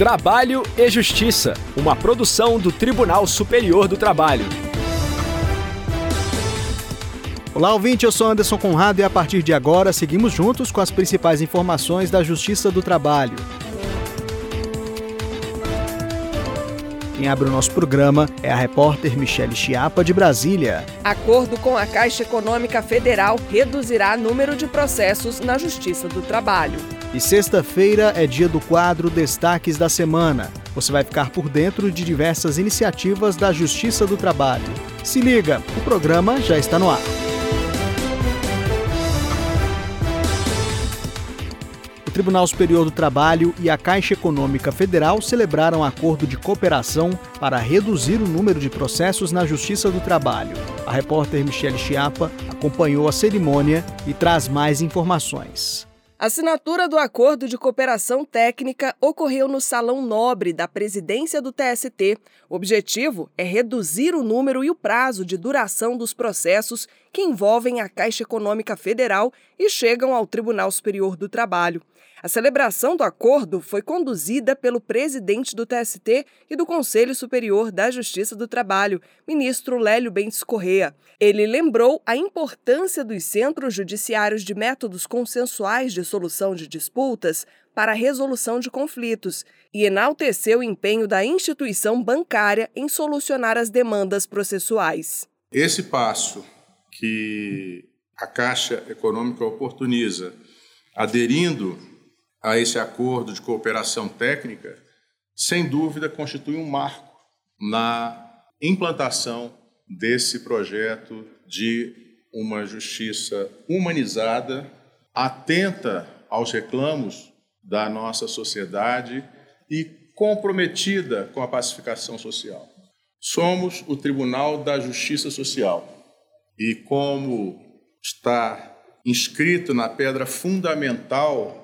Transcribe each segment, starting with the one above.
Trabalho e Justiça, uma produção do Tribunal Superior do Trabalho. Olá, ouvinte, eu sou Anderson Conrado e a partir de agora seguimos juntos com as principais informações da Justiça do Trabalho. Quem abre o nosso programa é a repórter Michele Chiapa, de Brasília. Acordo com a Caixa Econômica Federal reduzirá número de processos na Justiça do Trabalho. E sexta-feira é dia do quadro Destaques da Semana. Você vai ficar por dentro de diversas iniciativas da Justiça do Trabalho. Se liga, o programa já está no ar. Tribunal Superior do Trabalho e a Caixa Econômica Federal celebraram acordo de cooperação para reduzir o número de processos na Justiça do Trabalho. A repórter Michele Chiapa acompanhou a cerimônia e traz mais informações. A assinatura do acordo de cooperação técnica ocorreu no Salão Nobre da presidência do TST. O objetivo é reduzir o número e o prazo de duração dos processos que envolvem a Caixa Econômica Federal e chegam ao Tribunal Superior do Trabalho. A celebração do acordo foi conduzida pelo presidente do TST e do Conselho Superior da Justiça do Trabalho, ministro Lélio Bentes Correa. Ele lembrou a importância dos centros judiciários de métodos consensuais de solução de disputas para a resolução de conflitos e enalteceu o empenho da instituição bancária em solucionar as demandas processuais. Esse passo que a Caixa Econômica oportuniza, aderindo a esse acordo de cooperação técnica, sem dúvida constitui um marco na implantação desse projeto de uma justiça humanizada, atenta aos reclamos da nossa sociedade e comprometida com a pacificação social. Somos o Tribunal da Justiça Social e, como está inscrito na pedra fundamental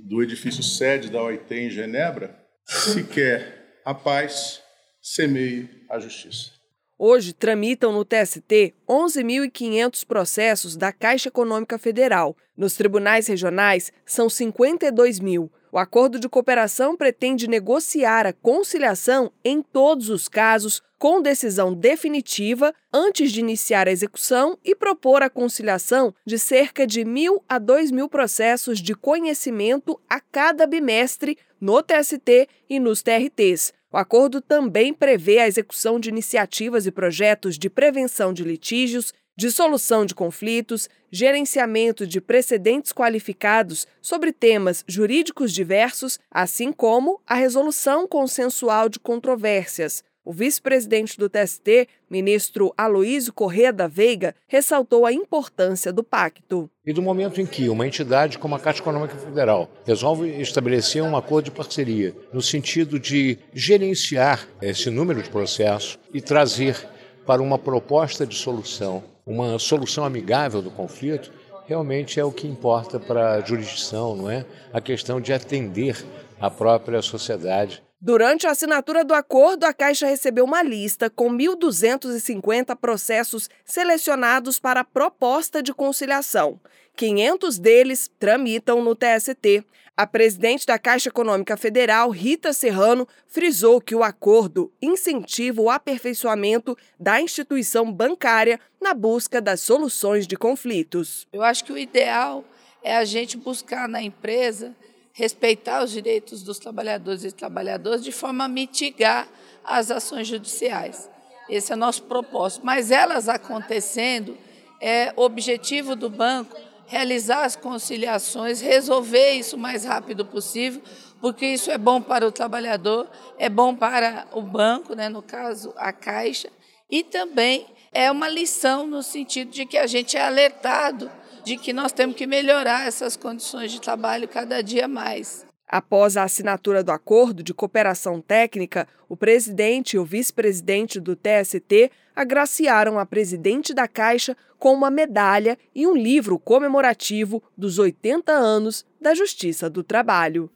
do edifício sede da OIT em Genebra, se quer a paz, semeie a justiça. Hoje tramitam no TST 11.500 processos da Caixa Econômica Federal. Nos tribunais regionais, são 52 mil. O acordo de cooperação pretende negociar a conciliação em todos os casos com decisão definitiva antes de iniciar a execução e propor a conciliação de cerca de mil a dois mil processos de conhecimento a cada bimestre no TST e nos TRTs. O acordo também prevê a execução de iniciativas e projetos de prevenção de litígios, de solução de conflitos, gerenciamento de precedentes qualificados sobre temas jurídicos diversos, assim como a resolução consensual de controvérsias. O vice-presidente do TST, ministro Aloísio Corrêa da Veiga, ressaltou a importância do pacto. E do momento em que uma entidade como a Caixa Econômica Federal resolve estabelecer um acordo de parceria no sentido de gerenciar esse número de processos e trazer para uma proposta de solução uma solução amigável do conflito, realmente é o que importa para a jurisdição, não é? A questão de atender a própria sociedade. Durante a assinatura do acordo, a Caixa recebeu uma lista com 1.250 processos selecionados para proposta de conciliação. 500 deles tramitam no TST. A presidente da Caixa Econômica Federal, Rita Serrano, frisou que o acordo incentiva o aperfeiçoamento da instituição bancária na busca das soluções de conflitos. Eu acho que o ideal é a gente buscar na empresa respeitar os direitos dos trabalhadores e trabalhadoras de forma a mitigar as ações judiciais. Esse é nosso propósito. Mas elas acontecendo, é objetivo do banco realizar as conciliações, resolver isso o mais rápido possível, porque isso é bom para o trabalhador, é bom para o banco, né, no caso a Caixa, e também é uma lição no sentido de que a gente é alertado de que nós temos que melhorar essas condições de trabalho cada dia mais. Após a assinatura do acordo de cooperação técnica, o presidente e o vice-presidente do TST agraciaram a presidente da Caixa com uma medalha e um livro comemorativo dos 80 anos da Justiça do Trabalho.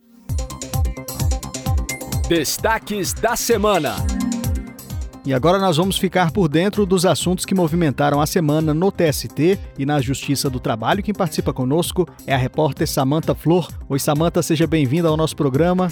Destaques da semana. E agora nós vamos ficar por dentro dos assuntos que movimentaram a semana no TST e na Justiça do Trabalho. Quem participa conosco é a repórter Samanta Flor. Oi, Samanta, seja bem-vinda ao nosso programa.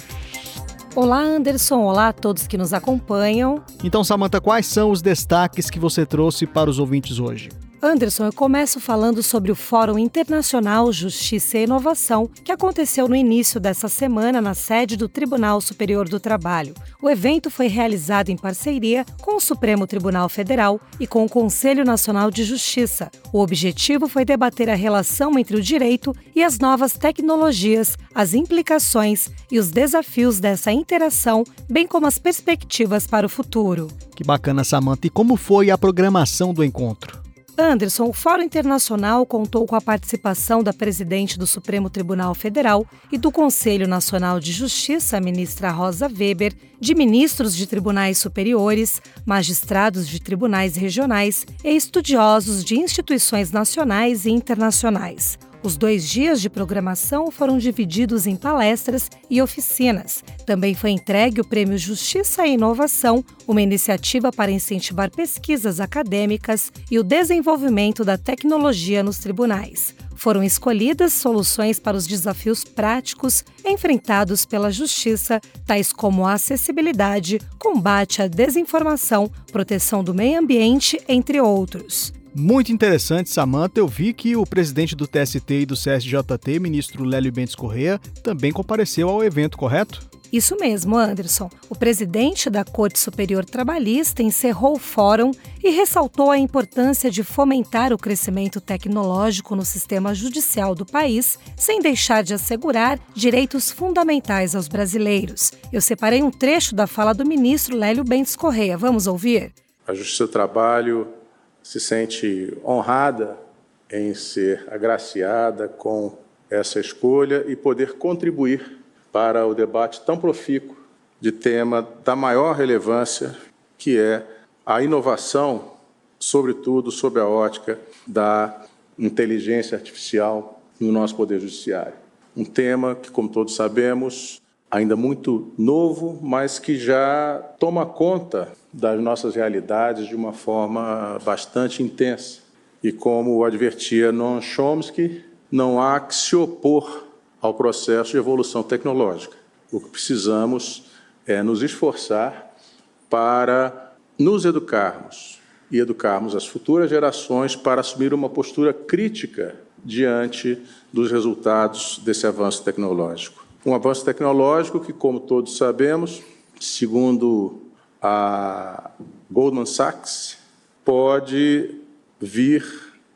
Olá, Anderson. Olá a todos que nos acompanham. Então, Samanta, quais são os destaques que você trouxe para os ouvintes hoje? Anderson, eu começo falando sobre o Fórum Internacional Justiça e Inovação, que aconteceu no início dessa semana na sede do Tribunal Superior do Trabalho. O evento foi realizado em parceria com o Supremo Tribunal Federal e com o Conselho Nacional de Justiça. O objetivo foi debater a relação entre o direito e as novas tecnologias, as implicações e os desafios dessa interação, bem como as perspectivas para o futuro. Que bacana, Samanta. E como foi a programação do encontro? Anderson, o Fórum Internacional contou com a participação da presidente do Supremo Tribunal Federal e do Conselho Nacional de Justiça, ministra Rosa Weber, de ministros de tribunais superiores, magistrados de tribunais regionais e estudiosos de instituições nacionais e internacionais. Os dois dias de programação foram divididos em palestras e oficinas. Também foi entregue o Prêmio Justiça e Inovação, uma iniciativa para incentivar pesquisas acadêmicas e o desenvolvimento da tecnologia nos tribunais. Foram escolhidas soluções para os desafios práticos enfrentados pela justiça, tais como a acessibilidade, combate à desinformação, proteção do meio ambiente, entre outros. Muito interessante, Samanta. Eu vi que o presidente do TST e do CSJT, ministro Lélio Bentes Correa, também compareceu ao evento, correto? Isso mesmo, Anderson. O presidente da Corte Superior Trabalhista encerrou o fórum e ressaltou a importância de fomentar o crescimento tecnológico no sistema judicial do país, sem deixar de assegurar direitos fundamentais aos brasileiros. Eu separei um trecho da fala do ministro Lélio Bentes Correia. Vamos ouvir? A Justiça do Trabalho se sente honrada em ser agraciada com essa escolha e poder contribuir para o debate tão profícuo de tema da maior relevância, que é a inovação, sobretudo sob a ótica da inteligência artificial no nosso Poder Judiciário. Um tema que, como todos sabemos, ainda muito novo, mas que já toma conta das nossas realidades de uma forma bastante intensa. E como advertia Noam Chomsky, não há que se opor ao processo de evolução tecnológica. O que precisamos é nos esforçar para nos educarmos e educarmos as futuras gerações para assumir uma postura crítica diante dos resultados desse avanço tecnológico. Um avanço tecnológico que, como todos sabemos, segundo a Goldman Sachs, pode vir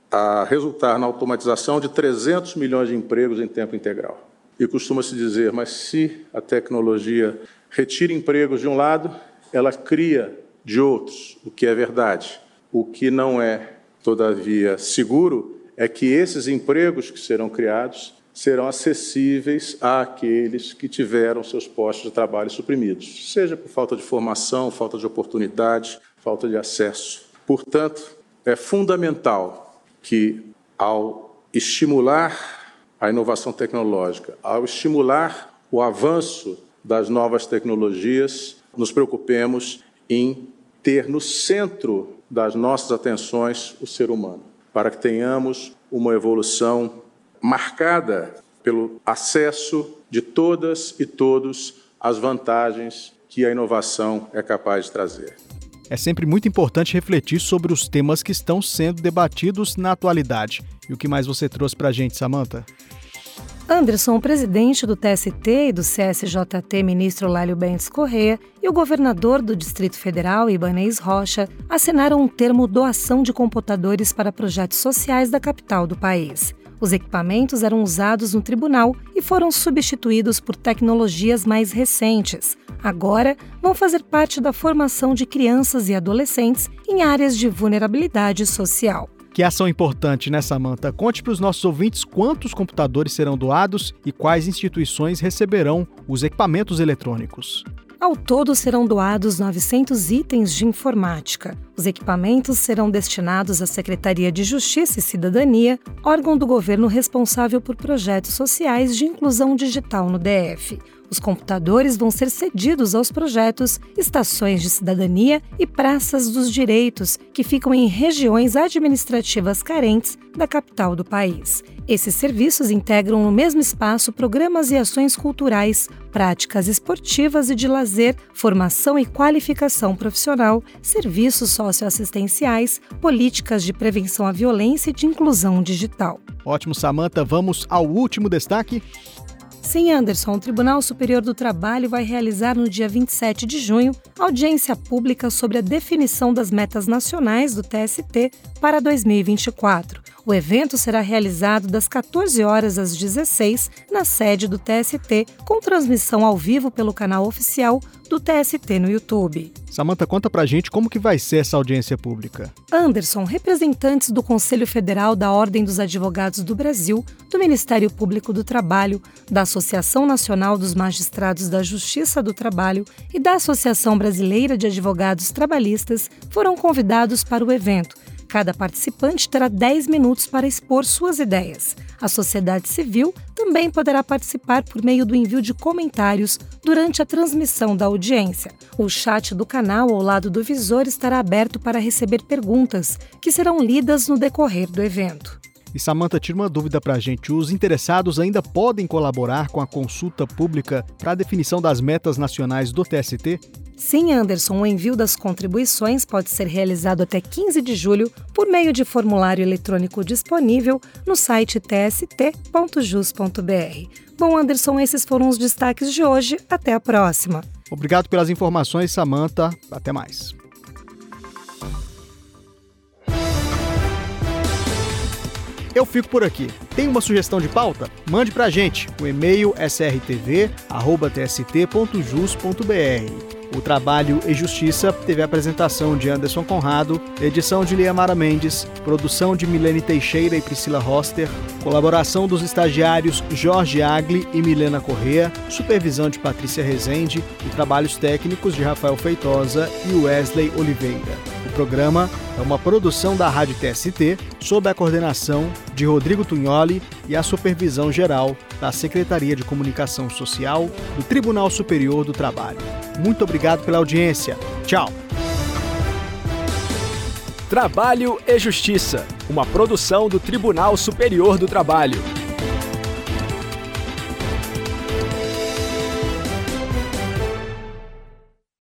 a resultar na automatização de 300 milhões de empregos em tempo integral. E costuma-se dizer, mas se a tecnologia retira empregos de um lado, ela cria de outros, o que é verdade. O que não é, todavia, seguro é que esses empregos que serão criados serão acessíveis àqueles que tiveram seus postos de trabalho suprimidos, seja por falta de formação, falta de oportunidade, falta de acesso. Portanto, é fundamental que, ao estimular a inovação tecnológica, ao estimular o avanço das novas tecnologias, nos preocupemos em ter no centro das nossas atenções o ser humano, para que tenhamos uma evolução marcada pelo acesso de todas e todos às vantagens que a inovação é capaz de trazer. É sempre muito importante refletir sobre os temas que estão sendo debatidos na atualidade. E o que mais você trouxe para a gente, Samantha? Anderson, o presidente do TST e do CSJT, ministro Lálio Bentes Corrêa, e o governador do Distrito Federal, Ibanez Rocha, assinaram um termo doação de computadores para projetos sociais da capital do país. Os equipamentos eram usados no tribunal e foram substituídos por tecnologias mais recentes. Agora, vão fazer parte da formação de crianças e adolescentes em áreas de vulnerabilidade social. Que ação importante, né, Samanta? Conte para os nossos ouvintes quantos computadores serão doados e quais instituições receberão os equipamentos eletrônicos. Ao todo serão doados 900 itens de informática. Os equipamentos serão destinados à Secretaria de Justiça e Cidadania, órgão do governo responsável por projetos sociais de inclusão digital no DF. Os computadores vão ser cedidos aos projetos Estações de Cidadania e Praças dos Direitos, que ficam em regiões administrativas carentes da capital do país. Esses serviços integram no mesmo espaço programas e ações culturais, práticas esportivas e de lazer, formação e qualificação profissional, serviços socioassistenciais, políticas de prevenção à violência e de inclusão digital. Ótimo, Samanta. Vamos ao último destaque. Sim, Anderson, o Tribunal Superior do Trabalho vai realizar no dia 27 de junho audiência pública sobre a definição das metas nacionais do TST para 2024. O evento será realizado das 14 horas às 16 na sede do TST, com transmissão ao vivo pelo canal oficial do TST no YouTube. Samanta, conta pra gente como que vai ser essa audiência pública. Anderson, representantes do Conselho Federal da Ordem dos Advogados do Brasil, do Ministério Público do Trabalho, da Associação Nacional dos Magistrados da Justiça do Trabalho e da Associação Brasileira de Advogados Trabalhistas foram convidados para o evento Cada participante terá 10 minutos para expor suas ideias. A sociedade civil também poderá participar por meio do envio de comentários durante a transmissão da audiência. O chat do canal ao lado do visor estará aberto para receber perguntas, que serão lidas no decorrer do evento. E Samanta, tira uma dúvida para a gente: os interessados ainda podem colaborar com a consulta pública para a definição das metas nacionais do TST? Sim, Anderson, o envio das contribuições pode ser realizado até 15 de julho por meio de formulário eletrônico disponível no site tst.jus.br. Bom, Anderson, esses foram os destaques de hoje. Até a próxima. Obrigado pelas informações, Samanta. Até mais. Eu fico por aqui. Tem uma sugestão de pauta? Mande pra gente. O e-mail é srtv@tst.jus.br. O Trabalho e Justiça teve a apresentação de Anderson Conrado, edição de Liamara Mendes, produção de Milene Teixeira e Priscila Roster, colaboração dos estagiários Jorge Agli e Milena Correa, supervisão de Patrícia Rezende e trabalhos técnicos de Rafael Feitosa e Wesley Oliveira. Programa é uma produção da Rádio TST, sob a coordenação de Rodrigo Tunholi e a supervisão geral da Secretaria de Comunicação Social do Tribunal Superior do Trabalho. Muito obrigado pela audiência. Tchau. Trabalho e Justiça, uma produção do Tribunal Superior do Trabalho.